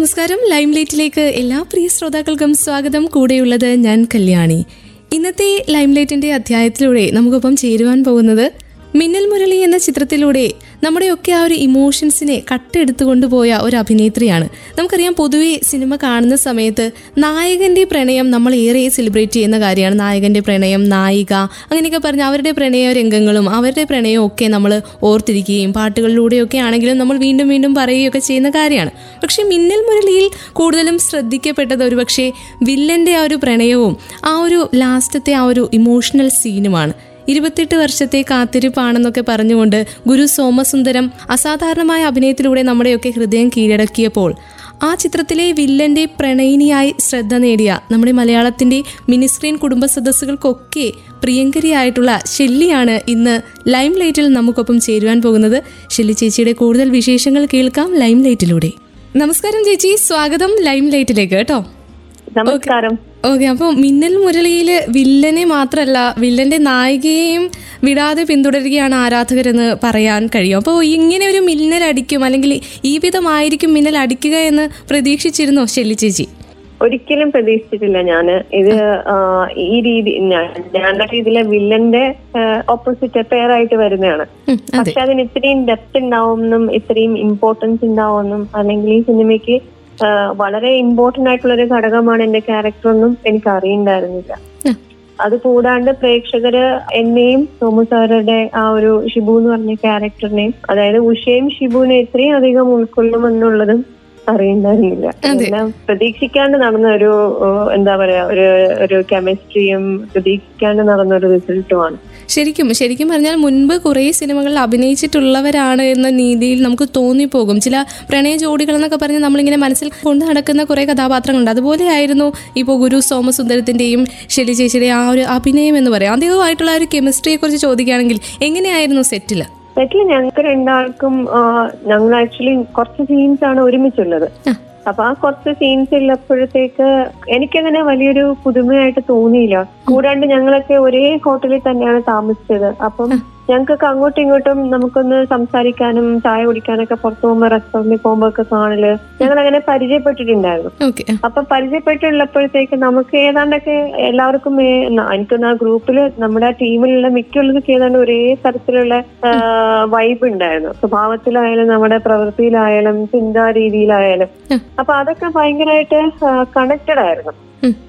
നമസ്കാരം. ലൈം ലൈറ്റിലേക്ക് എല്ലാ പ്രിയ ശ്രോതാക്കൾക്കും സ്വാഗതം. കൂടെയുള്ളത് ഞാൻ കല്യാണി. ഇന്നത്തെ ലൈം ലൈറ്റിന്റെ അധ്യായത്തിലൂടെ നമുക്കൊപ്പം ചേരുവാൻ പോകുന്നത് മിന്നൽ മുരളി എന്ന ചിത്രത്തിലൂടെ നമ്മുടെയൊക്കെ ആ ഒരു ഇമോഷൻസിനെ കട്ടെടുത്തു കൊണ്ടുപോയ ഒരു അഭിനേത്രിയാണ്. നമുക്കറിയാം പൊതുവേ സിനിമ കാണുന്ന സമയത്ത് നായകന്റെ പ്രണയം നമ്മൾ ഏറെ സെലിബ്രേറ്റ് ചെയ്യുന്ന കാര്യമാണ്. നായകന്റെ പ്രണയം നായിക അങ്ങനെയൊക്കെ പറഞ്ഞ് അവരുടെ പ്രണയ രംഗങ്ങളും അവരുടെ പ്രണയവും ഒക്കെ നമ്മൾ ഓർത്തിരിക്കുകയും പാട്ടുകളിലൂടെയൊക്കെ ആണെങ്കിലും നമ്മൾ വീണ്ടും വീണ്ടും പറയുകയൊക്കെ ചെയ്യുന്ന കാര്യമാണ്. പക്ഷേ മിന്നൽ മുരളിയിൽ കൂടുതലും ശ്രദ്ധിക്കപ്പെട്ടത് ഒരുപക്ഷെ വില്ലന്റെ ആ ഒരു പ്രണയവും ആ ഒരു ലാസ്റ്റത്തെ ആ ഒരു ഇമോഷണൽ സീനുമാണ് ഇരുപത്തെട്ട് വർഷത്തെ കാത്തിരിപ്പാണെന്നൊക്കെ പറഞ്ഞുകൊണ്ട് ഗുരു സോമസുന്ദരം അസാധാരണമായ അഭിനയത്തിലൂടെ നമ്മുടെയൊക്കെ ഹൃദയം കീഴടക്കിയപ്പോൾ ആ ചിത്രത്തിലെ വില്ലന്റെ പ്രണയിനിയായി ശ്രദ്ധ നേടിയ നമ്മുടെ മലയാളത്തിന്റെ മിനിസ്ക്രീൻ കുടുംബ സദസ്സുകൾക്കൊക്കെ പ്രിയങ്കരിയായിട്ടുള്ള ഷെല്ലിയാണ് ഇന്ന് ലൈം ലൈറ്റിൽ നമുക്കൊപ്പം ചേരുവാൻ പോകുന്നത്. ഷെല്ലി ചേച്ചിയുടെ കൂടുതൽ വിശേഷങ്ങൾ കേൾക്കാം ലൈം ലൈറ്റിലൂടെ നമസ്കാരം ചേച്ചി സ്വാഗതം ലൈം ലൈറ്റിലേക്ക് കേട്ടോ. നമസ്കാരം. ഓക്കെ അപ്പോൾ മിന്നൽ മുരളിയിൽ വില്ലനെ മാത്രമല്ല വില്ലന്റെ നായികയെയും വിടാതെ പിന്തുടരുകയാണ് ആരാധകരെന്ന് പറയാൻ കഴിയും. അപ്പോൾ ഇങ്ങനെ ഒരു മിന്നൽ അടിക്കും അല്ലെങ്കിൽ ഈ വിധമായിരിക്കും മിന്നൽ അടിക്കുക എന്ന് പ്രതീക്ഷിച്ചിരുന്നോ ശല്യ ചേച്ചി? ഒരിക്കലും പ്രതീക്ഷിച്ചിട്ടില്ല ഞാൻ. ഇത് ഈ രീതി ഞാൻ- രീതിയിലെ വില്ലന്റെ ഓപ്പോസിറ്റ് പേരായിട്ട് ആയിട്ട് വരുന്നതാണ്. പക്ഷെ അതിന് ഇത്രയും ഡെപ്ത് ഉണ്ടാവുമെന്നും ഇത്രയും ഇമ്പോർട്ടൻസ് ഉണ്ടാവുമെന്നും അല്ലെങ്കിൽ ഈ സിനിമയ്ക്ക് വളരെ ഇമ്പോർട്ടന്റ് ആയിട്ടുള്ള ഒരു ഘടകമാണ് എന്റെ ക്യാരക്ടർ ഒന്നും എനിക്ക് അറിയണ്ടായിരുന്നില്ല അത് കൂടാണ്ട് പ്രേക്ഷകര് എന്നെയും തോമസ് സാറുടെ ആ ഒരു ഷിബു എന്ന് പറഞ്ഞ ക്യാരക്ടറിനെയും അതായത് ഉഷയും ഷിബുവിനെ ഇത്രയും അധികം ഉൾക്കൊള്ളുമെന്നുള്ളതും അറിയണ്ടായിരുന്നില്ല. എല്ലാം പ്രതീക്ഷിക്കാണ്ട് നടന്ന ഒരു എന്താ പറയാ ഒരു ഒരു കെമിസ്ട്രിയും പ്രതീക്ഷിക്കാണ്ട് നടന്ന ഒരു റിസൾട്ടുമാണ് ശരിക്കും ശരിക്കും പറഞ്ഞാൽ മുൻപ് കുറേ സിനിമകളിൽ അഭിനയിച്ചിട്ടുള്ളവരാണ് എന്ന രീതിയിൽ നമുക്ക് തോന്നിപ്പോകും. ചില പ്രണയ ജോഡികൾ എന്നൊക്കെ പറഞ്ഞ് നമ്മളിങ്ങനെ മനസ്സിൽ കൊണ്ട് നടക്കുന്ന കുറേ കഥാപാത്രങ്ങളുണ്ട്. അതുപോലെയായിരുന്നു ഇപ്പോൾ ഗുരു സോമസുന്ദരത്തിന്റെയും ഷെലി ചേച്ചിയുടെ ആ ഒരു അഭിനയം എന്ന് പറയാം. അദ്ദേഹമായിട്ടുള്ള ആ ഒരു കെമിസ്ട്രിയെ കുറിച്ച് ചോദിക്കുകയാണെങ്കിൽ എങ്ങനെയായിരുന്നു സെറ്റിൽ സെറ്റിൽ ഞങ്ങൾക്ക് രണ്ടാൾക്കും ഞങ്ങൾ ആക്ച്വലി കുറച്ച് സീൻസ് ആണ് ഒരുമിച്ചുള്ളത്. അപ്പൊ ആ കുറച്ച് സീൻസ് ഉള്ളപ്പോഴത്തേക്ക് എനിക്കങ്ങനെ വലിയൊരു പുതുമയായിട്ട് തോന്നിയില്ല. കൂടാണ്ട് ഞങ്ങളൊക്കെ ഒരേ ഹോട്ടലിൽ തന്നെയാണ് താമസിച്ചത്. അപ്പം ഞങ്ങൾക്കൊക്കെ അങ്ങോട്ടും ഇങ്ങോട്ടും നമുക്കൊന്ന് സംസാരിക്കാനും ചായ കുടിക്കാനൊക്കെ പുറത്തു പോകുമ്പോൾ റെസ്റ്റോറന്റിൽ പോകുമ്പോ ഒക്കെ കാണൽ ഞങ്ങൾ അങ്ങനെ പരിചയപ്പെട്ടിട്ടുണ്ടായിരുന്നു അപ്പൊ പരിചയപ്പെട്ടുള്ളപ്പോഴത്തേക്ക് നമുക്ക് ഏതാണ്ടൊക്കെ എല്ലാവർക്കും എനിക്കൊന്ന് ആ ഗ്രൂപ്പിൽ നമ്മുടെ ടീമിലുള്ള മിക്കുള്ളതൊക്കെ ഏതാണ്ട് ഒരേ തരത്തിലുള്ള വൈബ് ഉണ്ടായിരുന്നു സ്വഭാവത്തിലായാലും നമ്മുടെ പ്രവൃത്തിയിലായാലും ചിന്താ രീതിയിലായാലും. അപ്പൊ അതൊക്കെ ഭയങ്കരമായിട്ട് കണക്റ്റഡ് ആയിരുന്നു.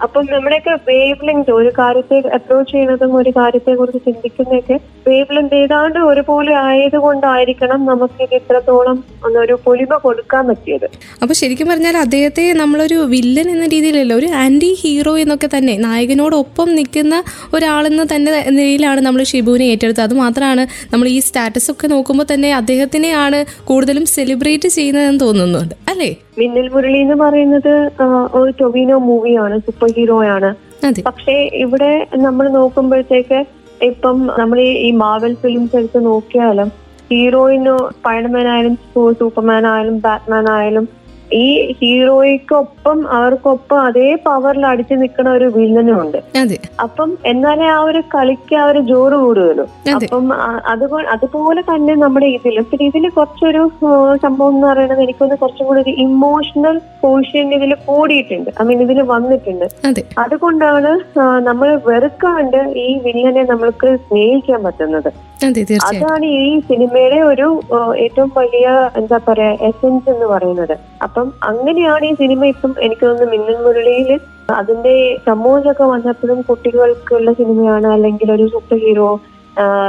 അപ്പം നമ്മുടെയൊക്കെ വേവ് ലെങ്ത് ഒരു കാര്യത്തെ അപ്രോച്ച് ചെയ്യുന്നതും ഒരു കാര്യത്തെ കുറിച്ച് ചിന്തിക്കുന്നതൊക്കെ വേവ് ലെങ്ത് ഏതാണ്ട് ഒരുപോലെ ആയതുകൊണ്ടായിരിക്കണം നമുക്ക് ഇത് ഇത്രത്തോളം ഒരു പൊലിമ കൊടുക്കാൻ പറ്റിയത്. അപ്പൊ ശരിക്കും പറഞ്ഞാൽ അദ്ദേഹത്തെ നമ്മളൊരു വില്ലൻ എന്ന രീതിയിലല്ല ഒരു ആന്റി ഹീറോ എന്നൊക്കെ തന്നെ നായകനോടൊപ്പം നിൽക്കുന്ന ഒരാളെന്ന് തന്നെ നിലയിലാണ് നമ്മൾ ഷിബുവിനെ ഏറ്റെടുത്തത്. അത് മാത്രമാണ് നമ്മൾ ഈ സ്റ്റാറ്റസ് ഒക്കെ നോക്കുമ്പോൾ തന്നെ അദ്ദേഹത്തിനെയാണ് കൂടുതലും സെലിബ്രേറ്റ് ചെയ്യുന്നതെന്ന് തോന്നുന്നുണ്ട്. അല്ലേ? മിന്നൽ മുരളി എന്ന് പറയുന്നത് ഒരു ടൊവിനോ മൂവിയാണ് സൂപ്പർ ഹീറോ ആണ് പക്ഷേ ഇവിടെ നമ്മൾ നോക്കുമ്പോഴത്തേക്ക് ഇപ്പം നമ്മൾ ഈ മാവൽ ഫിലിംസ് എടുത്ത് നോക്കിയാലും ഹീറോയിനോ സ്പൈഡർമാൻ ആയാലും ബാറ്റ്മാനായാലും സൂപ്പർമാൻ ആയാലും ബാറ്റ്മാൻ ആയാലും ഈ ഹീറോയ്ക്കൊപ്പം അവർക്കൊപ്പം അതേ പവറിൽ അടിച്ചു നിൽക്കുന്ന ഒരു വില്ലനും ഉണ്ട്. അപ്പം എന്നാലേ ആ ഒരു കളിക്ക് ആ ഒരു ജോറ് കൂടുതലും അപ്പം അതുപോലെ അതുപോലെ തന്നെ നമ്മുടെ ഇതിലും പിന്നെ ഇതിൽ കുറച്ചൊരു സംഭവം എന്ന് പറയുന്നത് എനിക്കൊന്ന് കുറച്ചും കൂടി ഒരു ഇമോഷണൽ പോഷൻ ഇതിൽ കൂടിയിട്ടുണ്ട്. ഐ മീൻ ഇതിൽ വന്നിട്ടുണ്ട്. അതെ. അതുകൊണ്ടാണ് നമ്മൾ വെറുക്കാണ്ട് ഈ വില്ലനെ നമ്മൾക്ക് സ്നേഹിക്കാൻ പറ്റുന്നത്. അതാണ് ഈ സിനിമയുടെ ഒരു ഏറ്റവും വലിയ എന്താ പറയാ എസെൻസ് എന്ന് പറയുന്നത്. അപ്പം അങ്ങനെയാണ് ഈ സിനിമ ഇപ്പം എനിക്ക് തോന്നുന്നു മിന്നൽ മുരളിയിൽ അതിന്റെ സമൂഹമൊക്കെ വന്നപ്പോഴും കുട്ടികൾക്കുള്ള സിനിമയാണ് അല്ലെങ്കിൽ ഒരു സൂപ്പർ ഹീറോ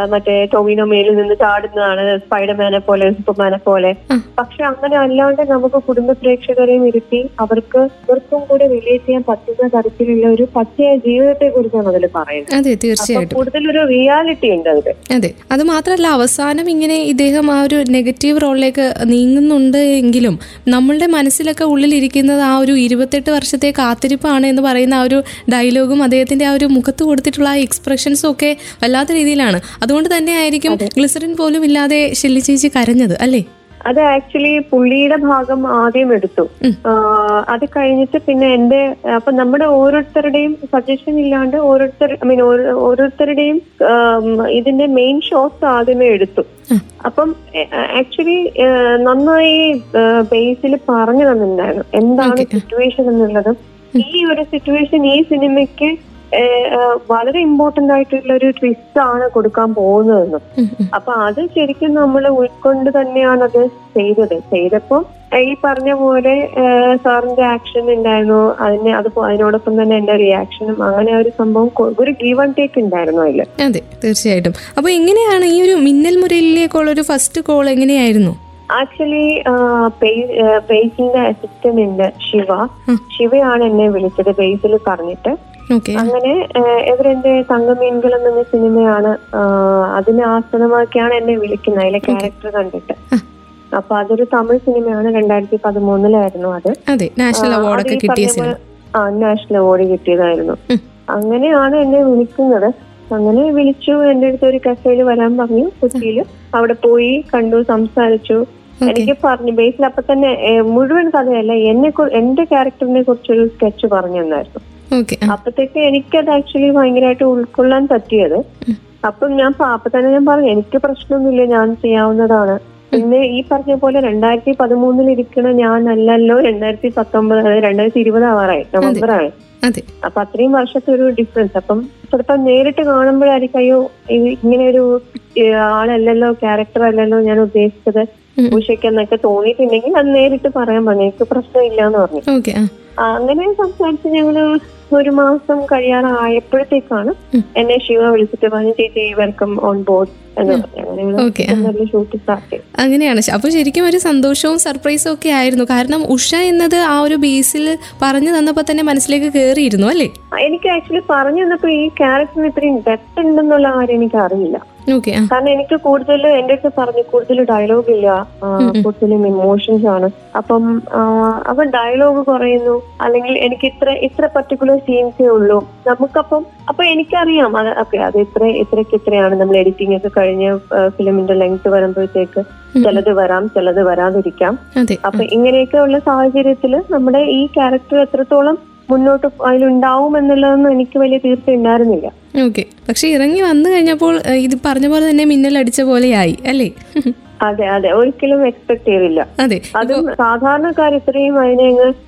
മറ്റേ ടൊവിനോ മേലിൽ നിന്ന് ചാടുന്നതാണ് സ്പൈഡർമാനെ പോലെ സൂപ്പർമാനെ പോലെ. പക്ഷെ അങ്ങനെ അല്ലാണ്ട് നമുക്ക് കുടുംബ പ്രേക്ഷകരെയും ഇരുത്തി അവർക്ക് ഇവർക്കും കൂടെ റിലേറ്റ് ചെയ്യാൻ പറ്റുന്ന തരത്തിലുള്ള ഒരു പച്ചയ ജീവിതത്തെ കുറിച്ചാണ് അതിൽ പറയുന്നത്. അതെ തീർച്ചയായിട്ടും. കൂടുതലൊരു റിയാലിറ്റി ഉണ്ട് അതിൽ. അതെ. അത് മാത്രമല്ല അവസാനം ഇങ്ങനെ ഇദ്ദേഹം ആ ഒരു നെഗറ്റീവ് റോളിലേക്ക് നീങ്ങുന്നുണ്ട് എങ്കിലും നമ്മളുടെ മനസ്സിലൊക്കെ ഉള്ളിലിരിക്കുന്നത് ആ ഒരു ഇരുപത്തെട്ട് വർഷത്തെ കാത്തിരിപ്പാണ് എന്ന് പറയുന്ന ആ ഒരു ഡയലോഗും അദ്ദേഹത്തിന്റെ ആ ഒരു മുഖത്ത് കൊടുത്തിട്ടുള്ള ആ എക്സ്പ്രഷൻസും ഒക്കെ വല്ലാത്ത രീതിയിലാണ് അതുകൊണ്ട് തന്നെ ആയിരിക്കും ഗ്ലിസറിൻ പോലും ഇല്ലാതെ ഷെല്ലി ചേച്ചി കരഞ്ഞത് അല്ലേ? അത് ആക്ച്വലി പുള്ളിയുടെ ഭാഗം ആദ്യം എടുത്തു. അത് കഴിഞ്ഞിട്ട് പിന്നെ എന്റെ അപ്പൊ നമ്മുടെ ഓരോരുത്തരുടെയും സജഷൻ ഇല്ലാണ്ട് ഓരോരുത്തർ ഐ മീൻ ഓരോരുത്തരുടെയും ഇതിന്റെ മെയിൻ ഷോട്ട്സ് ആദ്യമേ എടുത്തു. അപ്പം ആക്ച്വലി നന്നായി ബേസിൽ പറഞ്ഞു തന്നിട്ടുണ്ടായിരുന്നു. എന്താണ് സിറ്റുവേഷൻ എന്നുള്ളതും. ഈ ഒരു സിറ്റുവേഷൻ ഈ സിനിമയ്ക്ക് വളരെ ഇമ്പോർട്ടന്റ് ആയിട്ടുള്ള ഒരു ട്വിസ്റ്റ് ആണ് കൊടുക്കാൻ പോകുന്നതെന്നും. അപ്പൊ അത് ശരിക്കും നമ്മൾ ഉൾക്കൊണ്ട് തന്നെയാണ് അത് ചെയ്തത്. ചെയ്തപ്പോ ഈ പറഞ്ഞ പോലെ സാറിന്റെ ആക്ഷൻ ഉണ്ടായിരുന്നു. അതിന് അത് അതിനോടൊപ്പം തന്നെ എന്റെ റിയാക്ഷനും അങ്ങനെ ഒരു സംഭവം ഒരു ഗീവ് ആൻഡ് ടേക്ക് ഉണ്ടായിരുന്നു അതിൽ. അതെ തീർച്ചയായിട്ടും. അപ്പൊ എങ്ങനെയാണ് ഈ ഒരു മിന്നൽ മുരളിലേക്കുള്ള ഒരു ഫസ്റ്റ് കോൾ എങ്ങനെയായിരുന്നു? ആക്ച്വലി പേസിന്റെ അസിസ്റ്റന്റ് ഉണ്ട് ശിവ. ശിവയാണ് എന്നെ വിളിച്ചത് പേസിൽ പറഞ്ഞിട്ട്. അങ്ങനെ എവരെന്റെ ഇവരെന്റെ തങ്കമീൻകുളം എന്ന സിനിമയാണ് അതിനെ ആസ്പദമാക്കിയാണ് എന്നെ വിളിക്കുന്നത്. അതിലെ ക്യാരക്ടർ കണ്ടിട്ട്. അപ്പൊ അതൊരു തമിഴ് സിനിമയാണ് രണ്ടായിരത്തി പതിമൂന്നിലായിരുന്നു അത്. നാഷണൽ അവാർഡൊക്കെ അത് കിട്ടിയ ആ നാഷണൽ അവാർഡ് കിട്ടിയതായിരുന്നു. അങ്ങനെയാണ് എന്നെ വിളിക്കുന്നത്. അങ്ങനെ വിളിച്ചു എന്റെ അടുത്ത് ഒരു കഫേയിൽ വരാൻ പറഞ്ഞു കൊച്ചിയിൽ. അവിടെ പോയി കണ്ടു സംസാരിച്ചു. എനിക്ക് പറഞ്ഞു ബേസിൽ അപ്പൊ തന്നെ മുഴുവൻ കഥയല്ല എന്നെ എന്റെ ക്യാരക്ടറിനെ കുറിച്ചൊരു സ്കെച്ച് പറഞ്ഞു തന്നായിരുന്നു. അപ്പത്തേക്ക് എനിക്കത് ആക്ച്വലി ഭയങ്കരമായിട്ട് ഉൾക്കൊള്ളാൻ പറ്റിയത്. അപ്പൊ ഞാൻ അപ്പൊ തന്നെ ഞാൻ പറഞ്ഞു എനിക്ക് പ്രശ്നമൊന്നുമില്ല ഞാൻ ചെയ്യാവുന്നതാണ്. പിന്നെ ഈ പറഞ്ഞ പോലെ രണ്ടായിരത്തി പതിമൂന്നിൽ ഇരിക്കണ ഞാനല്ലല്ലോ രണ്ടായിരത്തി പത്തൊമ്പത് അതായത് രണ്ടായിരത്തി ഇരുപത് ആവാറായി നവംബറാണ്. അപ്പൊ അത്രയും വർഷത്തെ ഒരു ഡിഫറൻസ് അപ്പം ചിലപ്പോ നേരിട്ട് കാണുമ്പോഴായിരിക്കും അയ്യോ ഇങ്ങനെ ഒരു ആളല്ലല്ലോ ക്യാരക്ടർ അല്ലല്ലോ ഞാൻ ഉദ്ദേശിച്ചത് ഉഷയ്ക്ക് ഉഷയ്ക്കെന്നൊക്കെ തോന്നിയിട്ടുണ്ടെങ്കിൽ അത് നേരിട്ട് പറയാൻ പറഞ്ഞു എനിക്ക് പ്രശ്നമില്ല എന്ന് പറഞ്ഞു അങ്ങനെ സംസാരിച്ച് ഞങ്ങൾ ഒരു മാസം കഴിയാറായപ്പോഴത്തേക്കാണ് എന്നെ ശിവ വിളിച്ചിട്ട് പറഞ്ഞു ചേച്ചി വെൽക്കം ഓൺ ബോർഡ് അങ്ങനെയാണ്. അപ്പൊ ശരിക്കും ഒരു സന്തോഷവും സർപ്രൈസും ഒക്കെ ആയിരുന്നു. കാരണം ഉഷ എന്നത് ആ ഒരു ബേസിൽ പറഞ്ഞു തന്നപ്പോ തന്നെ മനസ്സിലേക്ക് കേറിയിരുന്നു അല്ലേ? എനിക്ക് ആക്ച്വലി പറഞ്ഞു തന്നപ്പോ ഈ ക്യാരക്ടറിന് ഇത്രയും ഡെപ്ത് ഉണ്ടെന്നുള്ള കാര്യം എനിക്ക് അറിയില്ല. കാരണം എനിക്ക് കൂടുതൽ എന്റെ അടുത്ത് പറഞ്ഞു കൂടുതൽ ഡയലോഗ് ഇല്ല. കൂടുതലും ഇമോഷൻസ് ആണ്. അപ്പം അപ്പൊ ഡയലോഗ് കുറയുന്നു. അല്ലെങ്കിൽ എനിക്ക് ഇത്ര ഇത്ര പർട്ടിക്കുലർ സീൻസേ ഉള്ളൂ. നമുക്കപ്പം അപ്പൊ എനിക്കറിയാം. അത് ഓക്കെ അത് ഇത്ര ഇത്രയ്ക്ക് ഇത്രയാണ്. നമ്മൾ എഡിറ്റിംഗ് ഒക്കെ കഴിഞ്ഞ് ഫിലിമിന്റെ ലെങ്ത് വരുമ്പോഴത്തേക്ക് ചിലത് വരാം ചിലത് വരാതിരിക്കാം. അപ്പൊ ഇങ്ങനെയൊക്കെ ഉള്ള സാഹചര്യത്തിൽ നമ്മുടെ ഈ ക്യാരക്ടർ എത്രത്തോളം മുന്നോട്ട് അതിലുണ്ടാവും എന്നുള്ളതൊന്നും എനിക്ക് വലിയ തീർച്ച ഉണ്ടായിരുന്നില്ല. ഓക്കെ പക്ഷെ ഇറങ്ങി വന്നു കഴിഞ്ഞപ്പോൾ ഇത് പറഞ്ഞ പോലെ തന്നെ മിന്നൽ അടിച്ച പോലെയായി അല്ലേ? അതെ അതെ. ഒരിക്കലും എക്സ്പെക്ട് ചെയ്തില്ല. അതെ. സാധാരണക്കാർ ഇത്രയും അതിനെ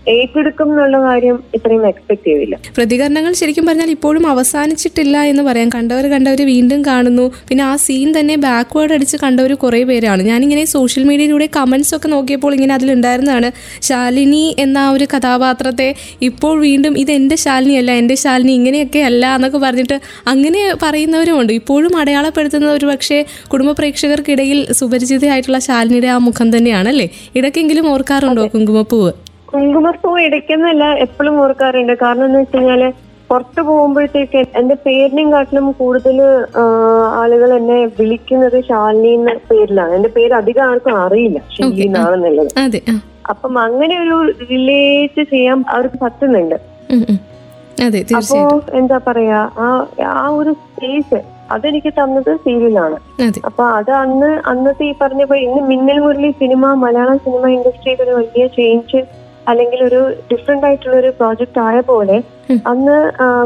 ഏറ്റെടുക്കും എന്നുള്ള കാര്യം ഇത്രയും എക്സ്പെക്ട് ചെയ്തില്ല. പ്രതികരണങ്ങൾ ശരിക്കും പറഞ്ഞാൽ ഇപ്പോഴും അവസാനിച്ചിട്ടില്ല എന്ന് പറയാം. കണ്ടവർ കണ്ടവർ വീണ്ടും കാണുന്നു. പിന്നെ ആ സീൻ തന്നെ ബാക്ക്വേർഡ് അടിച്ച് കണ്ടവർ കുറെ പേരാണ്. ഞാനിങ്ങനെ സോഷ്യൽ മീഡിയയിലൂടെ കമന്റ്സ് ഒക്കെ നോക്കിയപ്പോൾ ഇങ്ങനെ അതിലുണ്ടായിരുന്നതാണ് ശാലിനി എന്ന ആ ഒരു കഥാപാത്രത്തെ ഇപ്പോൾ വീണ്ടും ഇത് എന്റെ ശാലിനി അല്ല എന്റെ ശാലിനി ഇങ്ങനെയൊക്കെ അല്ല എന്നൊക്കെ പറഞ്ഞിട്ട് അങ്ങനെ പറയുന്നവരുമുണ്ട് ഇപ്പോഴും അടയാളപ്പെടുത്തുന്ന ഒരു പക്ഷേ കുടുംബ പ്രേക്ഷകർക്കിടയിൽ സുപരിചിതയായിട്ടുള്ള ശാലിനിയുടെ ആ മുഖം തന്നെയാണ് അല്ലേ ഇടയ്ക്കെങ്കിലും ഓർക്കാറുണ്ടോ കുങ്കുമപ്പൂവ്? കുങ്കുമപ്പൂവ് ഇടയ്ക്കെന്നല്ല എപ്പോഴും ഓർക്കാറുണ്ട്. കാരണം എന്ന് വെച്ച് കഴിഞ്ഞാൽ പുറത്തു പോകുമ്പോഴത്തേക്ക് എന്റെ പേരിനെയും കാട്ടിലും കൂടുതൽ ആളുകൾ എന്നെ വിളിക്കുന്നത് ശാലിനി എന്ന പേരിലാണ്. എന്റെ പേര് അധികം ആർക്കും അറിയില്ല ഷീലി എന്നാണെന്നുള്ളത് അതെ അപ്പം അങ്ങനെ ഒരു റിലേറ്റ് ചെയ്യാൻ അവർക്ക് പറ്റുന്നുണ്ട്. അപ്പോ എന്താ പറയാ ആ ആ ഒരു സ്പേസ് അതെനിക്ക് തന്നത് സീരിയലാണ്. അപ്പൊ അത് അന്ന് അന്നത്തെ ഈ പറഞ്ഞ ഇന്ന് മിന്നൽ മുരളി സിനിമ മലയാളം സിനിമ ഇൻഡസ്ട്രിയിൽ ഒരു വലിയ ചേഞ്ച് അല്ലെങ്കിൽ ഒരു ഡിഫറെന്റ് ആയിട്ടുള്ള ഒരു പ്രോജക്റ്റ് ആയ പോലെ അന്ന്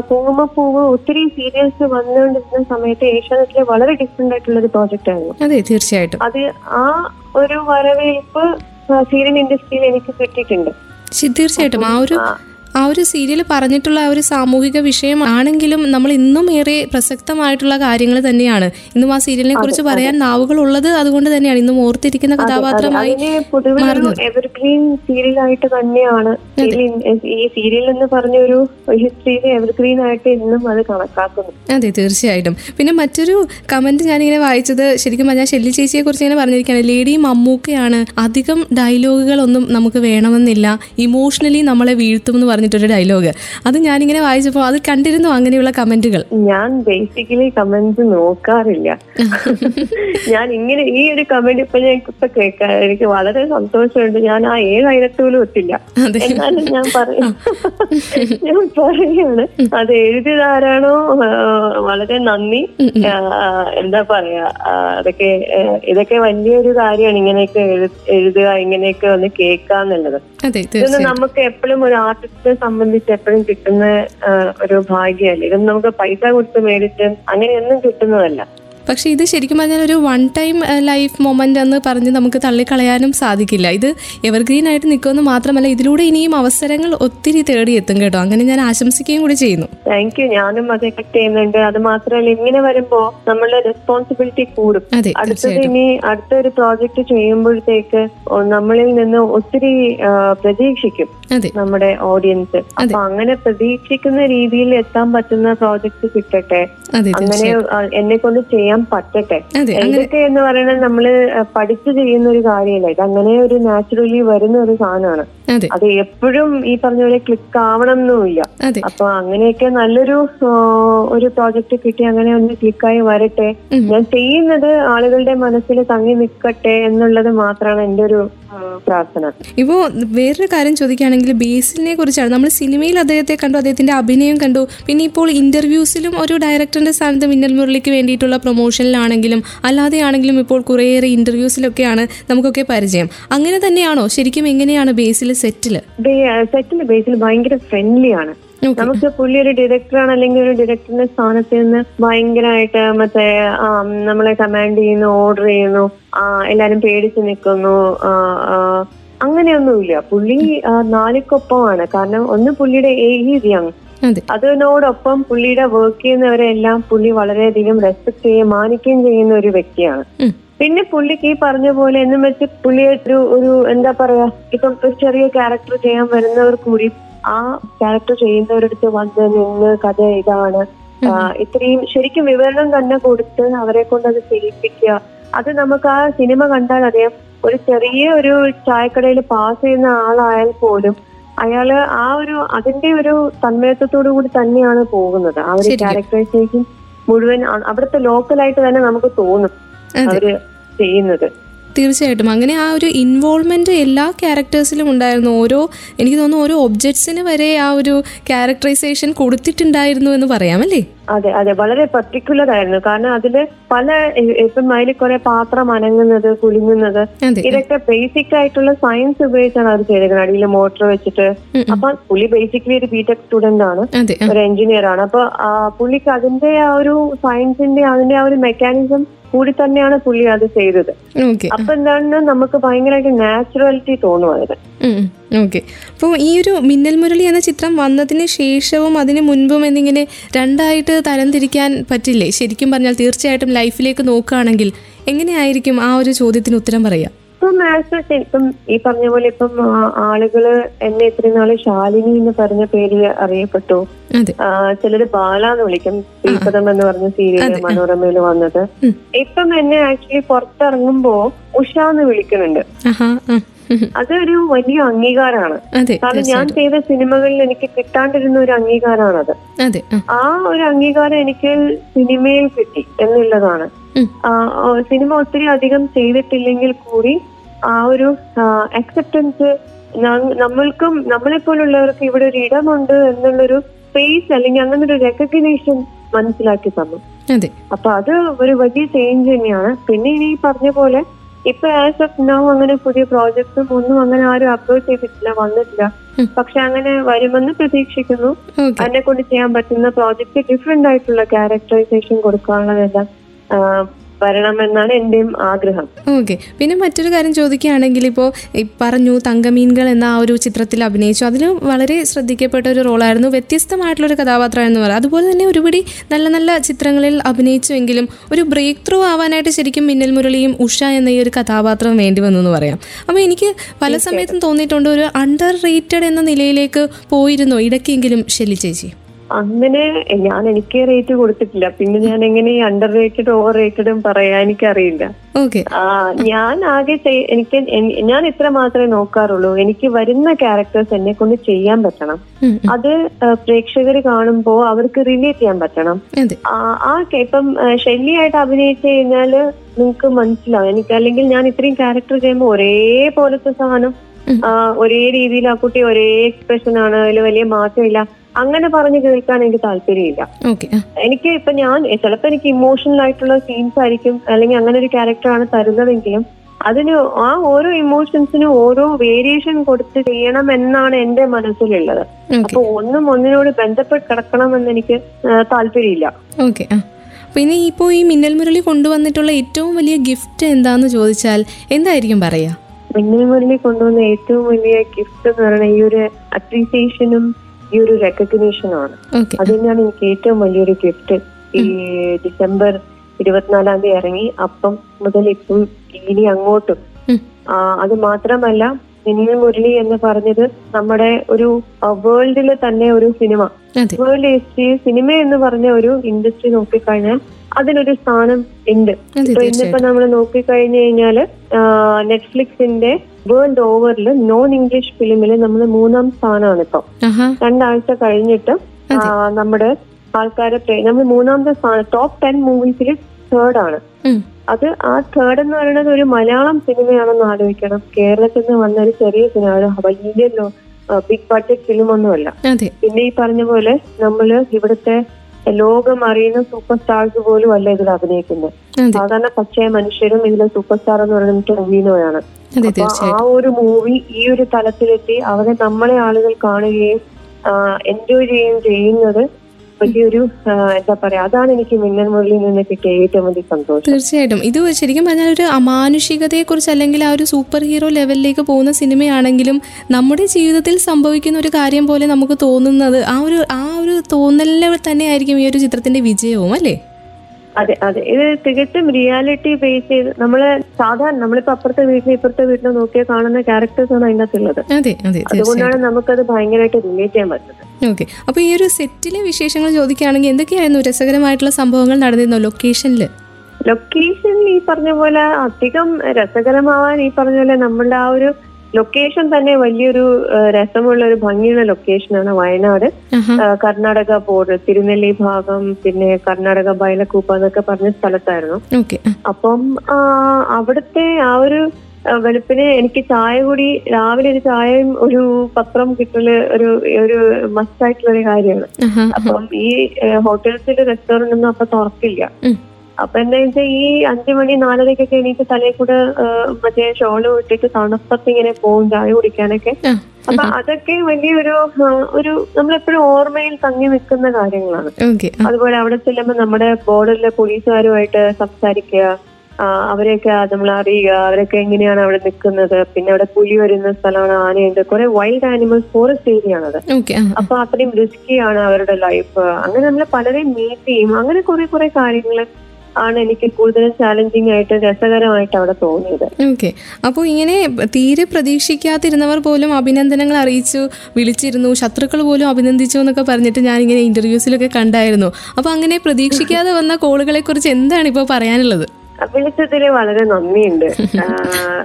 കുങ്കുമപ്പൂവ് ഒത്തിരി സീരിയൽസ് വന്നുകൊണ്ടിരുന്ന സമയത്ത് ഏഷ്യാനെറ്റിലെ വളരെ ഡിഫറെന്റ് ആയിട്ടുള്ള ഒരു പ്രോജക്റ്റ് ആയിരുന്നു. അതെ തീർച്ചയായിട്ടും. അത് ആ ഒരു വരവേൽപ്പ് സീരിയൽ ഇൻഡസ്ട്രിയിൽ എനിക്ക് കിട്ടിയിട്ടുണ്ട്. തീർച്ചയായിട്ടും. ആ ഒരു ആ ഒരു സീരിയൽ പറഞ്ഞിട്ടുള്ള ആ ഒരു സാമൂഹിക വിഷയമാണെങ്കിലും നമ്മൾ ഇന്നും ഏറെ പ്രസക്തമായിട്ടുള്ള കാര്യങ്ങൾ തന്നെയാണ്. ഇന്നും ആ സീരിയലിനെ കുറിച്ച് പറയാൻ നാവുകൾ ഉള്ളത് അതുകൊണ്ട് തന്നെയാണ്. ഇന്നും ഓർത്തിരിക്കുന്ന കഥാപാത്രമായി മാറുന്നത്. എവർഗ്രീൻ സീരിയൽ ആയിട്ട് തന്നെയാണ് ഈ സീരിയൽ എന്ന് പറഞ്ഞ ഒരു ഹിസ്റ്ററിയിലെ എവർഗ്രീൻ ആയിട്ട് ഇന്നും അത് കണക്കാക്കുന്നു. അതെ തീർച്ചയായിട്ടും. പിന്നെ മറ്റൊരു കമന്റ് ഞാനിങ്ങനെ വായിച്ചത് ശരിക്കും പറഞ്ഞാൽ ഷെല്ലി ചേച്ചിയെ കുറിച്ച് ഇങ്ങനെ പറഞ്ഞിരിക്കുകയാണ്. ലേഡി മമ്മൂക്കയാണ് അധികം ഡയലോഗുകളൊന്നും നമുക്ക് വേണമെന്നില്ല. ഇമോഷണലി നമ്മളെ വീഴ്ത്തും എന്ന് പറഞ്ഞിട്ടൊരു ഡയലോഗ് അത് ഞാനിങ്ങനെ വായിച്ചപ്പോൾ അത് കണ്ടിരുന്നു അങ്ങനെയുള്ള കമന്റുകൾ? ഞാൻ ബേസിക്കലി കമന്റ്സ് നോക്കാറില്ല. ഞാൻ ഇങ്ങനെ ഈ ഒരു കമന്റ് ഇപ്പൊ ഞാൻ ഇപ്പൊ കേൾക്കാൻ എനിക്ക് വളരെ സന്തോഷമുണ്ട്. ഞാൻ ആ ഏഴ് അയലത്ത് പോലും ഒത്തില്ല. എന്നാലും ഞാൻ പറയും. ഞാൻ പറയാണ്. അത് എഴുതിയതാരാണോ വളരെ നന്ദി. എന്താ പറയാ അതൊക്കെ ഇതൊക്കെ വലിയൊരു കാര്യമാണ് ഇങ്ങനെയൊക്കെ എഴു- എഴുതുക ഇങ്ങനെയൊക്കെ ഒന്ന് കേൾക്കാന്നുള്ളത്. നമുക്ക് എപ്പോഴും ഒരു ആർട്ടിസ്റ്റിനെ സംബന്ധിച്ച് എപ്പോഴും കിട്ടുന്ന ഒരു ഭാഗ്യമല്ല? ഇതൊന്നും നമുക്ക് പൈസ കൊടുത്ത് മേടിച്ച് അങ്ങനെയൊന്നും കിട്ടുന്നതല്ല. പക്ഷെ ഇത് ശരിക്കും പറഞ്ഞാൽ ഒരു വൺ ടൈം ലൈഫ് മൊമെന്റ് എന്ന് പറഞ്ഞ് നമുക്ക് തള്ളിക്കളയാനും സാധിക്കില്ല. ഇത് എവർഗ്രീൻ ആയിട്ട് നിൽക്കുമെന്ന് മാത്രമല്ല ഇതിലൂടെ ഇനിയും അവസരങ്ങൾ ഒത്തിരി തേടി എത്തും കേട്ടോ. അങ്ങനെ ഞാൻ ആശംസിക്കുകയും കൂടി ചെയ്യുന്നു. താങ്ക് യു ഞാനും അത് എഫക്ട് ചെയ്യുന്നുണ്ട്. അത് മാത്രമല്ല ഇങ്ങനെ വരുമ്പോ നമ്മളുടെ റെസ്പോൺസിബിലിറ്റി കൂടും. അടുത്തത് ഇനി അടുത്തൊരു പ്രോജക്റ്റ് ചെയ്യുമ്പോഴത്തേക്ക് നമ്മളിൽ നിന്ന് ഒത്തിരി പ്രതീക്ഷിക്കും നമ്മുടെ ഓഡിയൻസ് അപ്പൊ അങ്ങനെ പ്രതീക്ഷിക്കുന്ന രീതിയിൽ എത്താൻ പറ്റുന്ന പ്രോജക്റ്റ് കിട്ടട്ടെ. അങ്ങനെ എന്നെ കൊണ്ട് ചെയ്യാൻ പറ്റട്ടെ. അതെ അങ്ങനെ ഇതൊക്കെ എന്ന് പറയുന്നത് നമ്മൾ പഠിച്ചു ചെയ്യുന്ന ഒരു കാര്യമല്ല. ഇത് അങ്ങനെ ഒരു നാച്ചുറലി വരുന്ന ഒരു സാധനമാണ്. അതെ. എപ്പോഴും ഈ പറഞ്ഞ പോലെ ക്ലിക്ക് ആവണം എന്നുമില്ല. അപ്പൊ അങ്ങനെയൊക്കെ നല്ലൊരു ഒരു പ്രോജക്റ്റ് കിട്ടി. അങ്ങനെ ഒന്ന് ക്ലിക്കായി വരട്ടെ. ഞാൻ ചെയ്യുന്നത് ആളുകളുടെ മനസ്സിൽ തങ്ങി നിൽക്കട്ടെ എന്നുള്ളത് മാത്രമാണ് എന്റെ ഒരു പ്രാർത്ഥന. ഇപ്പോ വേറൊരു കാര്യം ചോദിക്കുകയാണെങ്കിൽ ബേസിലിനെ കുറിച്ചാണ്. നമ്മൾ സിനിമയിൽ അദ്ദേഹത്തെ കണ്ടു അദ്ദേഹത്തിന്റെ അഭിനയം കണ്ടു. പിന്നെ ഇപ്പോൾ ഇന്റർവ്യൂസിലും ഒരു ഡയറക്ടറിന്റെ സ്ഥാനത്ത് മിന്നൽ മുരളിക്ക് വേണ്ടിയിട്ടുള്ള പ്രൊമോഷനിലാണെങ്കിലും അല്ലാതെ ആണെങ്കിലും ഇപ്പോൾ കുറേയേറെ ഇന്റർവ്യൂസിലൊക്കെയാണ് നമുക്കൊക്കെ പരിചയം. അങ്ങനെ തന്നെയാണോ? ശരിക്കും എങ്ങനെയാണ് ബേസിൽ സെറ്റിൽ സെറ്റിൽ ബേസിൽ ഭയങ്കര ഫ്രണ്ട്ലി ആണ്. നമുക്ക് പുള്ളി ഒരു ഡയറക്ടറാണ് അല്ലെങ്കിൽ ഒരു ഡിറക്ടറിന്റെ സ്ഥാനത്ത് നിന്ന് ഭയങ്കരമായിട്ട് മറ്റേ നമ്മളെ കമാൻഡ് ചെയ്യുന്നു ഓർഡർ ചെയ്യുന്നു എല്ലാരും പേടിച്ച് നിൽക്കുന്നു അങ്ങനെയൊന്നുമില്ല. പുള്ളി നാലിക്കൊപ്പമാണ്. കാരണം ഒന്ന് പുള്ളിയുടെ ഏജ് യങ് അതെ. അതിനോടൊപ്പം പുള്ളിയുടെ വർക്ക് ചെയ്യുന്നവരെല്ലാം പുള്ളി വളരെയധികം റെസ്പെക്ട് ചെയ്യുകയും മാനിക്കുകയും ചെയ്യുന്ന ഒരു വ്യക്തിയാണ്. പിന്നെ പുള്ളിക്ക് ഈ പറഞ്ഞ പോലെ എന്നും വെച്ച് പുള്ളിയെ ഒരു ഒരു എന്താ പറയാ ഇപ്പം ഒരു ചെറിയ ക്യാരക്ടർ ചെയ്യാൻ വരുന്നവർ കൂടി ആ ക്യാരക്ടർ ചെയ്യുന്നവരടുത്ത് വന്ന് നിന്ന് കഥ ഇതാണ്. ഇത്രയും ശരിക്കും വിവരണം തന്നെ കൊടുത്ത് അവരെ കൊണ്ട് അത് ചെയ്യിപ്പിക്കുക. അത് നമുക്ക് ആ സിനിമ കണ്ടാൽ അറിയാം. ഒരു ചെറിയ ഒരു ചായക്കടയിൽ പാസ് ചെയ്യുന്ന ആളായാൽ പോലും അയാൾ ആ ഒരു അതിന്റെ ഒരു തന്മയത്വത്തോടു കൂടി തന്നെയാണ് പോകുന്നത്. ആ ഒരു. ക്യാരക്ടറൈസേഷൻ മുഴുവൻ അവിടുത്തെ ലോക്കലായിട്ട് തന്നെ നമുക്ക് തോന്നും അവർ ചെയ്യുന്നത്. തീർച്ചയായിട്ടും. അങ്ങനെ ആ ഒരു ഇൻവോൾവ്മെന്റ് എല്ലാ ക്യാരക്ടേഴ്സിലും ഉണ്ടായിരുന്നു. ഓരോ എനിക്ക് തോന്നുന്നു ഓരോ ഒബ്ജക്ട്സിന് വരെ ആ ഒരു ക്യാരക്ടറൈസേഷൻ കൊടുത്തിട്ടുണ്ടായിരുന്നു എന്ന് പറയാം അല്ലേ അതെ അതെ. വളരെ പർട്ടിക്കുലർ ആയിരുന്നു. കാരണം അതിൽ പല ഇപ്പം അതിൽ കുറെ പാത്രം അനങ്ങുന്നത് കുലുങ്ങുന്നത് ഇതൊക്കെ ബേസിക് ആയിട്ടുള്ള സയൻസ് ഉപയോഗിച്ചാണ് അവർ ചെയ്തേക്കുന്നത്. അടിയിൽ മോട്ടർ വെച്ചിട്ട്. അപ്പൊ പുള്ളി ബേസിക്കലി ഒരു ബിടെക് സ്റ്റുഡന്റ് ആണ്. ഒരു എഞ്ചിനീയർ ആണ്. അപ്പൊ പുള്ളിക്ക് അതിന്റെ ആ ഒരു സയൻസിന്റെ അതിന്റെ ആ ഒരു മെക്കാനിസം കൂടി തന്നെയാണ് പുള്ളി അത് ചെയ്തത്. അപ്പൊ എന്താണ് നമുക്ക് ഭയങ്കരമായിട്ട് നാച്ചുറാലിറ്റി തോന്നും അതിന് ഓക്കെ. അപ്പോൾ ഈ ഒരു മിന്നൽ മുരളി എന്ന ചിത്രം വന്നതിന് ശേഷവും അതിന് മുൻപും എന്നിങ്ങനെ രണ്ടായിട്ട് തരംതിരിക്കാൻ പറ്റില്ലേ? ശരിക്കും പറഞ്ഞാൽ തീർച്ചയായിട്ടും ലൈഫിലേക്ക് നോക്കുകയാണെങ്കിൽ എങ്ങനെയായിരിക്കും ആ ഒരു ചോദ്യത്തിന് ഉത്തരം പറയാം ഇപ്പം ആസ് ഇപ്പം ഈ പറഞ്ഞ പോലെ ഇപ്പം ആളുകൾ എന്നെ ഇത്രയും നാൾ ശാലിനി എന്ന് പറഞ്ഞ പേര് അറിയപ്പെട്ടു. ചിലര് ബാല എന്ന് വിളിക്കും ശ്രീപദം എന്ന് പറഞ്ഞ സീരിയൽ മനോരമയിൽ വന്നത്. ഇപ്പം എന്നെ ആക്ച്വലി പുറത്തിറങ്ങുമ്പോ ഉഷ എന്ന് വിളിക്കുന്നുണ്ട്. അതൊരു വലിയ അംഗീകാരമാണ്. കാരണം ഞാൻ ചെയ്ത സിനിമകളിൽ എനിക്ക് കിട്ടാണ്ടിരുന്ന ഒരു അംഗീകാരമാണത്. അതെ ആ, ഒരു അംഗീകാരം എനിക്ക് സിനിമയിൽ കിട്ടി എന്നുള്ളതാണ്. സിനിമ ഒത്തിരി അധികം ചെയ്തിട്ടില്ലെങ്കിൽ കൂടി ആ ഒരു അക്സെപ്റ്റൻസ് നമ്മൾക്കും നമ്മളെ പോലുള്ളവർക്ക് ഇവിടെ ഒരു ഇടമുണ്ട് എന്നുള്ളൊരു സ്പേസ് അല്ലെങ്കിൽ അങ്ങനെ ഒരു റെക്കഗ്നേഷൻ മനസ്സിലാക്കി തന്നു. അപ്പൊ അത് ഒരു വലിയ ചേഞ്ച് തന്നെയാണ്. പിന്നെ ഇനി പറഞ്ഞ പോലെ ഇപ്പൊ ആസ് ഓഫ് നൗ അങ്ങനെ പുതിയ പ്രോജക്ട്സും ഒന്നും അങ്ങനെ ആരും അപ്ലോഡ് ചെയ്തിട്ടില്ല വന്നിട്ടില്ല. പക്ഷെ അങ്ങനെ വരുമെന്ന് പ്രതീക്ഷിക്കുന്നു. എന്നെ അതിനെ കൊണ്ട് ചെയ്യാൻ പറ്റുന്ന പ്രോജക്ട് ഡിഫറെന്റ് ആയിട്ടുള്ള ക്യാരക്ടറൈസേഷൻ കൊടുക്കാനുള്ളതെല്ലാം വരണമെന്നാണ് എന്റെയും ആഗ്രഹം. ഓക്കെ. പിന്നെ മറ്റൊരു കാര്യം ചോദിക്കുകയാണെങ്കിൽ ഇപ്പോൾ പറഞ്ഞു തങ്കമീൻകൾ എന്ന ആ ഒരു ചിത്രത്തിൽ അഭിനയിച്ചു. അതിൽ വളരെ ശ്രദ്ധിക്കപ്പെട്ട ഒരു റോളായിരുന്നു. വ്യത്യസ്തമായിട്ടുള്ള ഒരു കഥാപാത്രമായിരുന്നു പറയാം. അതുപോലെ തന്നെ ഒരുപടി നല്ല നല്ല ചിത്രങ്ങളിൽ അഭിനയിച്ചുവെങ്കിലും ഒരു ബ്രേക്ക് ത്രൂ ആവാനായിട്ട് ശരിക്കും മിന്നൽ മുരളിയും ഉഷ എന്ന ഈ ഒരു കഥാപാത്രം വേണ്ടി വന്നു എന്ന് പറയാം. അപ്പോൾ എനിക്ക് പല സമയത്തും തോന്നിയിട്ടുണ്ട് ഒരു അണ്ടർ റേറ്റഡ് എന്ന നിലയിലേക്ക് പോയിരുന്നു ഇടയ്ക്കെങ്കിലും ഷെല്ലി ചേച്ചി. അങ്ങനെ ഞാൻ എനിക്ക് റേറ്റ് കൊടുത്തിട്ടില്ല. പിന്നെ ഞാൻ എങ്ങനെ ഈ അണ്ടർ റേറ്റഡ് ഓവർ റേറ്റഡും പറയാൻ എനിക്കറിയില്ല. ഞാൻ ആകെ എനിക്ക് ഞാൻ ഇത്ര മാത്രമേ നോക്കാറുള്ളൂ. എനിക്ക് വരുന്ന ക്യാരക്ടേഴ്സ് എന്നെ കൊണ്ട് ചെയ്യാൻ പറ്റണം. അത് പ്രേക്ഷകർ കാണുമ്പോൾ അവർക്ക് റിലേറ്റ് ചെയ്യാൻ പറ്റണം. ആ ഇപ്പം ശല്യായിട്ട് അഭിനയിച്ചു കഴിഞ്ഞാൽ നിങ്ങൾക്ക് മനസ്സിലാവും. എനിക്ക് അല്ലെങ്കിൽ ഞാൻ ഇത്രയും ക്യാരക്ടർ ചെയ്യുമ്പോൾ ഒരേ പോലത്തെ സാധനം ഒരേ രീതിയിൽ ആ കുട്ടി ഒരേ എക്സ്പ്രഷൻ ആണ്. അതിൽ വലിയ മാറ്റമില്ല. അങ്ങനെ പറഞ്ഞു കേൾക്കാൻ എനിക്ക് താല്പര്യമില്ല. എനിക്ക് ഇപ്പൊ ഞാൻ ചിലപ്പോ എനിക്ക് ഇമോഷണൽ ആയിട്ടുള്ള സീൻസ് ആയിരിക്കും അല്ലെങ്കിൽ അങ്ങനെ ഒരു ക്യാരക്ടറാണ് തരുന്നതെങ്കിലും അതിന് ആ ഓരോ ഇമോഷൻസിനും ഓരോ വേരിയേഷൻ കൊടുത്ത് ചെയ്യണം എന്നാണ് എന്റെ മനസ്സിലുള്ളത് അപ്പൊ ഒന്നും ഒന്നിനോട് ബന്ധപ്പെട്ട് കിടക്കണം എന്ന് എനിക്ക് താല്പര്യമില്ല. ഓക്കെ പിന്നെ ഇപ്പോൾ ഈ മിന്നൽ മുരളി കൊണ്ടുവന്നിട്ടുള്ള ഏറ്റവും വലിയ ഗിഫ്റ്റ് എന്താന്ന് ചോദിച്ചാൽ എന്തായിരിക്കും പറയാ മിന്നൽ മുരളി കൊണ്ടുവന്ന ഏറ്റവും വലിയ ഗിഫ്റ്റ് എന്ന് പറയുന്നത് ഈ ഒരു അപ്രീസിയേഷനും ഈ ഒരു റെക്കഗ്നേഷനാണ് അത് തന്നെയാണ് എനിക്ക് ഏറ്റവും വലിയൊരു ഗിഫ്റ്റ് ഈ ഡിസംബർ ഇരുപത്തിനാലാം തീയതി ഇറങ്ങി. അപ്പം മുതൽ ഇപ്പം ഇനി അങ്ങോട്ടും. അത് മാത്രമല്ല സിനിമ മുരളി എന്ന് പറഞ്ഞത് നമ്മുടെ ഒരു വേൾഡിലെ തന്നെ ഒരു സിനിമ. വേൾഡ് ഹിസ്റ്ററി സിനിമ എന്ന് പറഞ്ഞ ഒരു ഇൻഡസ്ട്രി നോക്കിക്കഴിഞ്ഞാൽ അതിനൊരു സ്ഥാനം ഉണ്ട്. ഇപ്പൊ ഇന്നിപ്പോ നമ്മൾ നോക്കിക്കഴിഞ്ഞു കഴിഞ്ഞാൽ നെറ്റ്ഫ്ലിക്സിന്റെ വേൾഡ് ഓവറിൽ നോൺ ഇംഗ്ലീഷ് ഫിലിമിൽ നമ്മൾ മൂന്നാം സ്ഥാനമാണ് ഇപ്പം രണ്ടാഴ്ച കഴിഞ്ഞിട്ട് നമ്മുടെ ആൾക്കാരെ നമ്മൾ മൂന്നാമത്തെ സ്ഥാനം ടോപ്പ് ടെൻ മൂവീസിൽ തേർഡ് ആണ്. അത് ആ തേർഡ് എന്ന് പറയുന്നത് ഒരു മലയാളം സിനിമയാണെന്ന് ആലോചിക്കണം. കേരളത്തിൽ നിന്ന് വന്ന ഒരു ചെറിയ സിനിമ ഒരു വലിയ ബിഗ് ബഡ്ജറ്റ് ഫിലിം ഒന്നുമല്ല അതെ. പിന്നെ ഈ പറഞ്ഞ പോലെ നമ്മൾ ഇവിടുത്തെ ലോകം അറിയുന്ന സൂപ്പർ സ്റ്റാർസ് പോലും അല്ല ഇതിൽ അഭിനയിക്കുന്നത്. സാധാരണ പച്ചയ മനുഷ്യരും ഇതിലെ സൂപ്പർ സ്റ്റാർ എന്ന് പറയുന്നത് ടൊവിനോയാണ് ആ ഒരു മൂവി ഈ ഒരു തലത്തിലെത്തി അവരെ നമ്മളെ ആളുകൾ കാണുകയും എൻജോയ് ചെയ്യുകയും ചെയ്യുന്നത് വലിയൊരു എന്താ പറയാ അതാണ് എനിക്ക് മിന്നൽ മുരളിയിൽ നിന്ന് കിട്ടിയ ഏറ്റവും വലിയ സന്തോഷം. തീർച്ചയായിട്ടും. ഇത് ശരിക്കും പറഞ്ഞാൽ ഒരു അമാനുഷികതയെ കുറിച്ച് അല്ലെങ്കിൽ ആ ഒരു സൂപ്പർ ഹീറോ ലെവലിലേക്ക് പോകുന്ന സിനിമയാണെങ്കിലും നമ്മുടെ ജീവിതത്തിൽ സംഭവിക്കുന്ന ഒരു കാര്യം പോലെ നമുക്ക് തോന്നുന്നത് ആ ഒരു ആ ഒരു തോന്നലിൽ തന്നെയായിരിക്കും ഈ ഒരു ചിത്രത്തിന്റെ വിജയവും അല്ലേ? അതെ അതെ. ഇത് തികച്ചും റിയാലിറ്റി ബേസ് ചെയ്ത് നമ്മൾ സാധാരണ നമ്മളിപ്പോ അപ്പുറത്തെ വീട്ടിൽ ഇപ്പുറത്തെ വീട്ടിൽ നോക്കിയാൽ കാണുന്ന ക്യാരക്ടേഴ്സ് ആണ് അതിനകത്തുള്ളത്. അതുകൊണ്ടാണ് നമുക്കത് ഭയങ്കരമായിട്ട് റിലേറ്റ് ചെയ്യാൻ പറ്റുന്നത്. ഓക്കെ. അപ്പോൾ ഈ ഒരു സെറ്റിലെ വിശേഷങ്ങൾ ചോദിക്കുകയാണെങ്കിൽ എന്തൊക്കെയായിരുന്നു രസകരമായിട്ടുള്ള സംഭവങ്ങൾ നടന്നിരുന്നോ ലൊക്കേഷനിൽ ലൊക്കേഷനിൽ ഈ പറഞ്ഞ പോലെ അധികം രസകരമാവാൻ ഈ പറഞ്ഞ പോലെ നമ്മളുടെ ആ ഒരു ലൊക്കേഷൻ തന്നെ വലിയൊരു രസമുള്ള ഒരു ഭംഗിയുള്ള ലൊക്കേഷനാണ് വയനാട്. കർണാടക ബോർഡർ തിരുനെല്ലി ഭാഗം പിന്നെ കർണാടക ബൈലക്കൂപ്പ എന്നൊക്കെ പറഞ്ഞ സ്ഥലത്തായിരുന്നു. അപ്പം അവിടുത്തെ ആ ഒരു വെളുപ്പിന് എനിക്ക് ചായ കൂടി രാവിലെ ഒരു ചായയും ഒരു പത്രം കിട്ടൽ ഒരു ഒരു മസ്റ്റായിട്ടുള്ള ഒരു കാര്യമാണ്. അപ്പം ഈ ഹോട്ടൽസിൽ റെസ്റ്റോറന്റ് ഒന്നും അപ്പൊ തുറക്കില്ല. അപ്പൊ എന്താ വെച്ചാൽ ഈ അഞ്ചു മണി നാലരക്കൊക്കെ എനിക്ക് തലയിൽ കൂടെ മറ്റേ ഷോൾ ഇട്ടിട്ട് തണുപ്പത്ത് ഇങ്ങനെ പോകും ചായ കുടിക്കാനൊക്കെ. അപ്പൊ അതൊക്കെ വലിയൊരു ഒരു നമ്മളെപ്പോഴും ഓർമ്മയിൽ തങ്ങി നിൽക്കുന്ന കാര്യങ്ങളാണ്. അതുപോലെ അവിടെ ചെല്ലുമ്പോൾ നമ്മുടെ ബോർഡറിലെ പോലീസുകാരുമായിട്ട് സംസാരിക്കുക അവരെയൊക്കെ നമ്മൾ അറിയുക അവരൊക്കെ എങ്ങനെയാണ് അവിടെ നിൽക്കുന്നത് പിന്നെ അവിടെ പുലി വരുന്ന സ്ഥലമാണ് ആനയുണ്ട് കുറെ വൈൽഡ് ആനിമൽസ് ഫോറസ്റ്റ് ഏരിയ ആണത്. അപ്പൊ അത്രയും റിസ്കി ആണ് അവരുടെ ലൈഫ് അങ്ങനെ നമ്മൾ പലരെയും മീറ്റ് ചെയ്യും അങ്ങനെ കുറെ കുറെ കാര്യങ്ങൾ ആണ് എനിക്ക് കൂടുതൽ ചാലഞ്ചിങ് ആയിട്ട് രസകരമായിട്ട് അവിടെ തോന്നിയത്. ഓക്കെ അപ്പോൾ ഇങ്ങനെ തീരെ പ്രതീക്ഷിക്കാതിരുന്നവർ പോലും അഭിനന്ദനങ്ങൾ അറിയിച്ചു വിളിച്ചിരുന്നു ശത്രുക്കൾ പോലും അഭിനന്ദിച്ചു എന്നൊക്കെ പറഞ്ഞിട്ട് ഞാൻ ഇങ്ങനെ ഇന്റർവ്യൂസിലൊക്കെ കണ്ടായിരുന്നു. അപ്പോൾ അങ്ങനെ പ്രതീക്ഷിക്കാതെ വന്ന കോളുകളെ കുറിച്ച് എന്താണ് ഇപ്പോൾ പറയാനുള്ളത്? വിളിച്ചതിൽ വളരെ നന്ദിയുണ്ട്.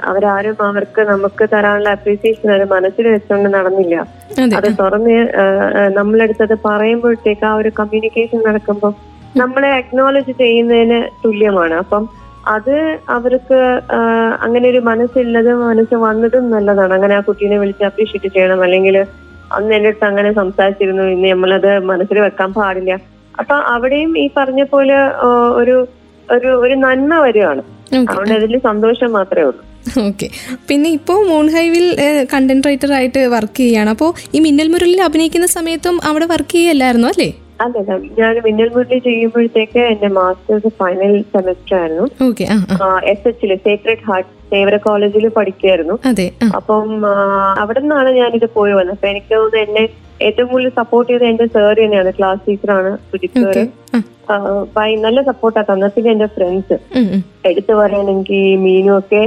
അവരാരും അവർക്ക് നമുക്ക് തരാനുള്ള അപ്രീസിയേഷൻ അവർ മനസ്സിൽ വെച്ചുകൊണ്ട് നടന്നില്ല. അതെ. തുറന്ന് നമ്മളെടുത്തത് പറയുമ്പോഴത്തേക്ക് ആ ഒരു കമ്മ്യൂണിക്കേഷൻ നടക്കുമ്പോൾ നമ്മളെ അക്നോളജ് ചെയ്യുന്നതിന് തുല്യമാണ്. അപ്പം അത് അവർക്ക് അങ്ങനെ ഒരു മനസ്സില്ലത് മനസ്സ് വന്നതും നല്ലതാണ്. അങ്ങനെ ആ കുട്ടീനെ വിളിച്ച് അപ്രീഷിയേറ്റ് ചെയ്യണം. അല്ലെങ്കിൽ അന്ന് എന്റെ അടുത്ത് അങ്ങനെ സംസാരിച്ചിരുന്നു. ഇന്ന് നമ്മളത് മനസ്സിൽ വെക്കാൻ പാടില്ല. അപ്പൊ അവിടെയും ഈ പറഞ്ഞ പോലെ ഒരു ഒരു ഒരു നന്മ വരികയാണ്. അതുകൊണ്ട് അതിൽ സന്തോഷം മാത്രമേ ഉള്ളൂ. ഓക്കെ പിന്നെ ഇപ്പോ മൂൺ ഹൈവിൽ കണ്ടന്റ് റൈറ്റർ ആയിട്ട് വർക്ക് ചെയ്യുകയാണ്. അപ്പോൾ ഈ മിന്നൽ മുരളിൽ അഭിനയിക്കുന്ന സമയത്തും അവിടെ വർക്ക് ചെയ്യല്ലായിരുന്നു അല്ലേ? അതെ ഞാൻ മിന്നൽ മുരളി ചെയ്യുമ്പോഴത്തേക്ക് എന്റെ മാസ്റ്റേഴ്സ് ഫൈനൽ സെമസ്റ്റർ ആയിരുന്നു. എസ് എച്ചിൽ സേക്രഡ് ഹാർട്ട് സേവര കോളേജിൽ പഠിക്കുകയായിരുന്നു അപ്പം അവിടെ നിന്നാണ് ഞാനിത് പോയി വന്നത്. അപ്പൊ എനിക്ക് തോന്നുന്നു എന്നെ ഏറ്റവും കൂടുതൽ സപ്പോർട്ട് ചെയ്ത എന്റെ സാർ തന്നെയാണ് ക്ലാസ് ടീച്ചറാണ് സുജിത് സാറ് ഭയ- നല്ല സപ്പോർട്ടാ തന്നെ പിന്നെ എന്റെ ഫ്രണ്ട്സ്. എടുത്തു പറയുകയാണെങ്കിൽ മീനും ഒക്കെ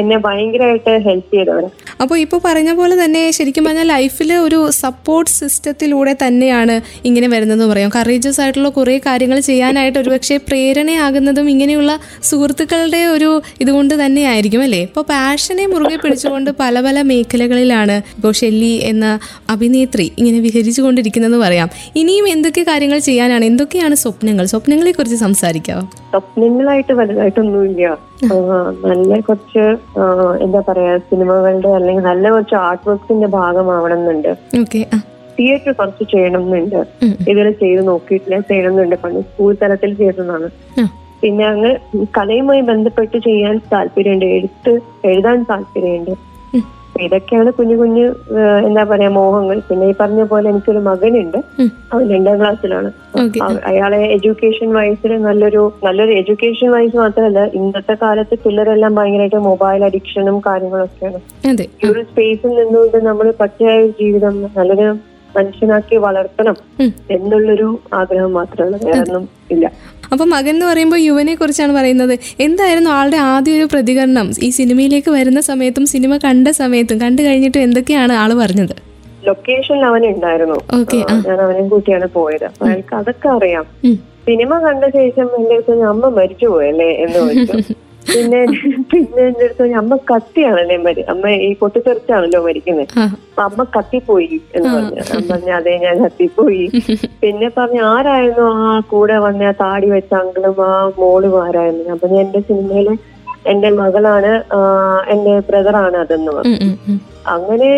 എന്നെ ഭയങ്കരമായിട്ട് ഹെൽപ്പ് ചെയ്തവരാണ് അപ്പോൾ ഇപ്പൊ പറഞ്ഞ പോലെ തന്നെ ശരിക്കും പറഞ്ഞാൽ ലൈഫിൽ ഒരു സപ്പോർട്ട് സിസ്റ്റത്തിലൂടെ തന്നെയാണ് ഇങ്ങനെ വരുന്നതെന്ന് പറയാം. കറേജസ് ആയിട്ടുള്ള കുറേ കാര്യങ്ങൾ ചെയ്യാനായിട്ട് ഒരുപക്ഷെ പ്രേരണയാകുന്നതും ഇങ്ങനെയുള്ള സുഹൃത്തുക്കളുടെ ഒരു ഇതുകൊണ്ട് തന്നെയായിരിക്കും അല്ലേ? ഇപ്പോൾ പാഷനെ മുറുകെ പിടിച്ചുകൊണ്ട് പല പല മേഖലകളിലാണ് ഇപ്പോൾ ഷെല്ലി എന്ന അഭിനേത്രി ഇങ്ങനെ വിഹരിച്ചുകൊണ്ടിരിക്കുന്നതെന്ന് പറയാം. ഇനിയും എന്തൊക്കെ കാര്യങ്ങൾ ചെയ്യാനാണ്? എന്തൊക്കെയാണ് സ്വപ്നങ്ങൾ സ്വപ്നങ്ങളെ കുറിച്ച് സംസാരിക്കാം സ്വപ്നങ്ങളായിട്ട് വലുതായിട്ടൊന്നുമില്ല. നല്ല കുറച്ച് എന്താ പറയാ സിനിമകളുടെ അല്ലെങ്കിൽ നല്ല കുറച്ച് ആർട്ട് വർക്ക്സിന്റെ ഭാഗമാവണം എന്നുണ്ട് തിയേറ്റർ കുറച്ച് ചെയ്യണം എന്നുണ്ട്. ഇതുവരെ ചെയ്ത് നോക്കിയിട്ടില്ല ചെയ്യണം എന്നുണ്ട് പണ്ട് സ്കൂൾ തലത്തിൽ ചെയ്തതാണ്. പിന്നെ അങ്ങ് കലയുമായി ബന്ധപ്പെട്ട് ചെയ്യാൻ താല്പര്യമുണ്ട്. എഴുത്ത് എഴുതാൻ താല്പര്യമുണ്ട്. ഇതൊക്കെയാണ് കുഞ്ഞു കുഞ്ഞു എന്താ പറയാ മോഹങ്ങൾ. പിന്നെ ഈ പറഞ്ഞ പോലെ എനിക്കൊരു മകനുണ്ട്. അവൻ രണ്ടാം ക്ലാസ്സിലാണ്. അയാളെ എഡ്യൂക്കേഷൻ വൈസിൽ നല്ലൊരു നല്ലൊരു എഡ്യൂക്കേഷൻ വൈസ് മാത്രമല്ല ഇന്നത്തെ കാലത്ത് പിള്ളേരെല്ലാം ഭയങ്കരമായിട്ട് മൊബൈൽ അഡിക്ഷനും കാര്യങ്ങളൊക്കെയാണ്. ഈ ഒരു സ്പേസിൽ നിന്നുകൊണ്ട് നമ്മൾ പച്ചയായ ജീവിതം നല്ലൊരു മനുഷ്യനാക്കി വളർത്തണം. എന്നുള്ളൊരു ആഗ്രഹം മാത്രമാണ്. വേറൊന്നും ഇല്ല. അപ്പൊ മകൻ എന്ന് പറയുമ്പോൾ യുവനെ കുറിച്ചാണ് പറയുന്നത്. എന്തായിരുന്നു ആളുടെ ആദ്യ ഒരു പ്രതികരണം? ഈ സിനിമയിലേക്ക് വരുന്ന സമയത്തും സിനിമ കണ്ട സമയത്തും കണ്ടു കഴിഞ്ഞിട്ട് എന്തൊക്കെയാണ് ആൾ പറഞ്ഞത്? ലൊക്കേഷനിൽ അവൻ ഉണ്ടായിരുന്നു. ഞാൻ അവനെ കൂട്ടിയാണ് പോയത്. അയാൾക്ക് അതൊക്കെ അറിയാം. സിനിമ കണ്ട ശേഷം എന്റെ അടുത്ത് അമ്മ മരിച്ചു പോയല്ലേ എന്ന് ചോദിച്ചു പിന്നെ പിന്നെ എന്റെ അടുത്ത് പറഞ്ഞു, അമ്മ കത്തിയാണല്ലേ മരി അമ്മ ഈ പൊട്ടിത്തെറിച്ചാണല്ലോ മരിക്കുന്നത് അപ്പൊ അമ്മ കത്തിപ്പോയി എന്ന് പറഞ്ഞു. അമ്മ പറഞ്ഞ അതെ ഞാൻ കത്തിപ്പോയി. പിന്നെ പറഞ്ഞു ആരായിരുന്നു ആ കൂടെ വന്ന താടി വെച്ച അങ്കിളും ആ മോളും ആരായിരുന്നു? അപ്പൊ ഞാൻ എന്റെ സിനിമയിൽ എന്റെ മകളാണ് എന്റെ ബ്രദറാണ് അതെന്ന് പറഞ്ഞു. അങ്ങനെ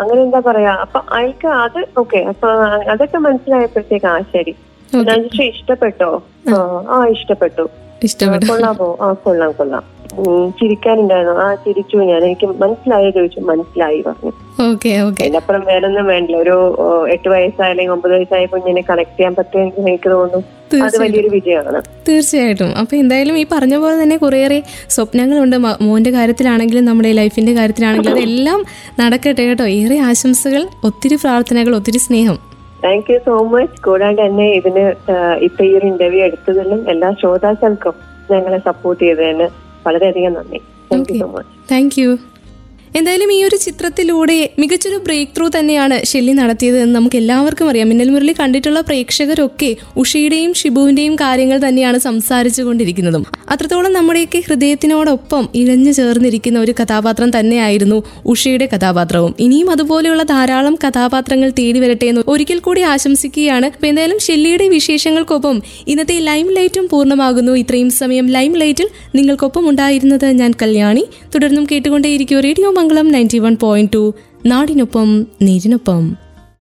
അങ്ങനെ എന്താ പറയാ അപ്പൊ അയാൾക്ക് അത് ഓക്കെ അപ്പൊ അതൊക്കെ മനസ്സിലായപ്പോഴത്തേക്ക് ആ ശരി. ഇഷ്ടപ്പെട്ടോ? ആ, ഇഷ്ടപ്പെട്ടു. കൊള്ളാമോ? ആ കൊള്ളാം കൊള്ളാം. ചിരിക്കാനുണ്ടായിരുന്നു. ആ ചിരിച്ചു. ഞാൻ എനിക്ക് മനസ്സിലായോ ചോദിച്ചു. മനസ്സിലായി പറഞ്ഞു. അതിനപ്പുറം വേറൊന്നും വേണ്ടില്ല. ഒരു ഓ, എട്ട് വയസ്സായ അല്ലെങ്കിൽ ഒമ്പത് വയസ്സായ കുഞ്ഞിനെ കണക്ട് ചെയ്യാൻ പറ്റുമെങ്കിൽ എനിക്ക് തോന്നുന്നു. അത് വലിയൊരു വിജയമാണ്. തീർച്ചയായിട്ടും. അപ്പൊ എന്തായാലും ഈ പറഞ്ഞ പോലെ തന്നെ കുറേയേറെ സ്വപ്നങ്ങളുണ്ട്. മോന്റെ കാര്യത്തിലാണെങ്കിലും നമ്മുടെ ലൈഫിന്റെ കാര്യത്തിലാണെങ്കിലും അതെല്ലാം നടക്കട്ടെ കേട്ടോ. ഏറെ ആശംസകൾ ഒത്തിരി പ്രാർത്ഥനകൾ ഒത്തിരി സ്നേഹം. താങ്ക് യു സോ മച്ച് കൂടാണ്ട് തന്നെ ഇതിന് ഇപ്പൊ ഈ ഒരു ഇന്റർവ്യൂ എടുത്തതിലും എല്ലാ ശ്രോതാക്കൾക്കും ഞങ്ങളെ സപ്പോർട്ട് ചെയ്തതിന് വളരെയധികം നന്ദി. Thank you so much thank you എന്തായാലും ഈ ഒരു ചിത്രത്തിലൂടെ മികച്ചൊരു ബ്രേക്ക് ത്രൂ തന്നെയാണ് ഷെല്ലി നടത്തിയത് എന്ന് നമുക്ക് എല്ലാവർക്കും അറിയാം. മിന്നൽ മുരളി കണ്ടിട്ടുള്ള പ്രേക്ഷകരൊക്കെ ഉഷയുടെയും ഷിബുവിന്റെയും കാര്യങ്ങൾ തന്നെയാണ് സംസാരിച്ചു കൊണ്ടിരിക്കുന്നതും അത്രത്തോളം നമ്മുടെയൊക്കെ ഹൃദയത്തിനോടൊപ്പം ഇഴഞ്ഞു ചേർന്നിരിക്കുന്ന ഒരു കഥാപാത്രം തന്നെയായിരുന്നു ഉഷയുടെ കഥാപാത്രവും. ഇനിയും അതുപോലെയുള്ള ധാരാളം കഥാപാത്രങ്ങൾ തേടി വരട്ടെ എന്ന് ഒരിക്കൽ കൂടി ആശംസിക്കുകയാണ്. അപ്പൊ എന്തായാലും ഷെല്ലിയുടെ വിശേഷങ്ങൾക്കൊപ്പം ഇന്നത്തെ ലൈം ലൈറ്റും പൂർണമാകുന്നു. ഇത്രയും സമയം ലൈം ലൈറ്റിൽ നിങ്ങൾക്കൊപ്പം ഉണ്ടായിരുന്നത് ഞാൻ കല്യാണി. തുടർന്നും കേട്ടുകൊണ്ടേയിരിക്കും radio Mangalam ninety one point two നാടിനൊപ്പം നേരിനൊപ്പം.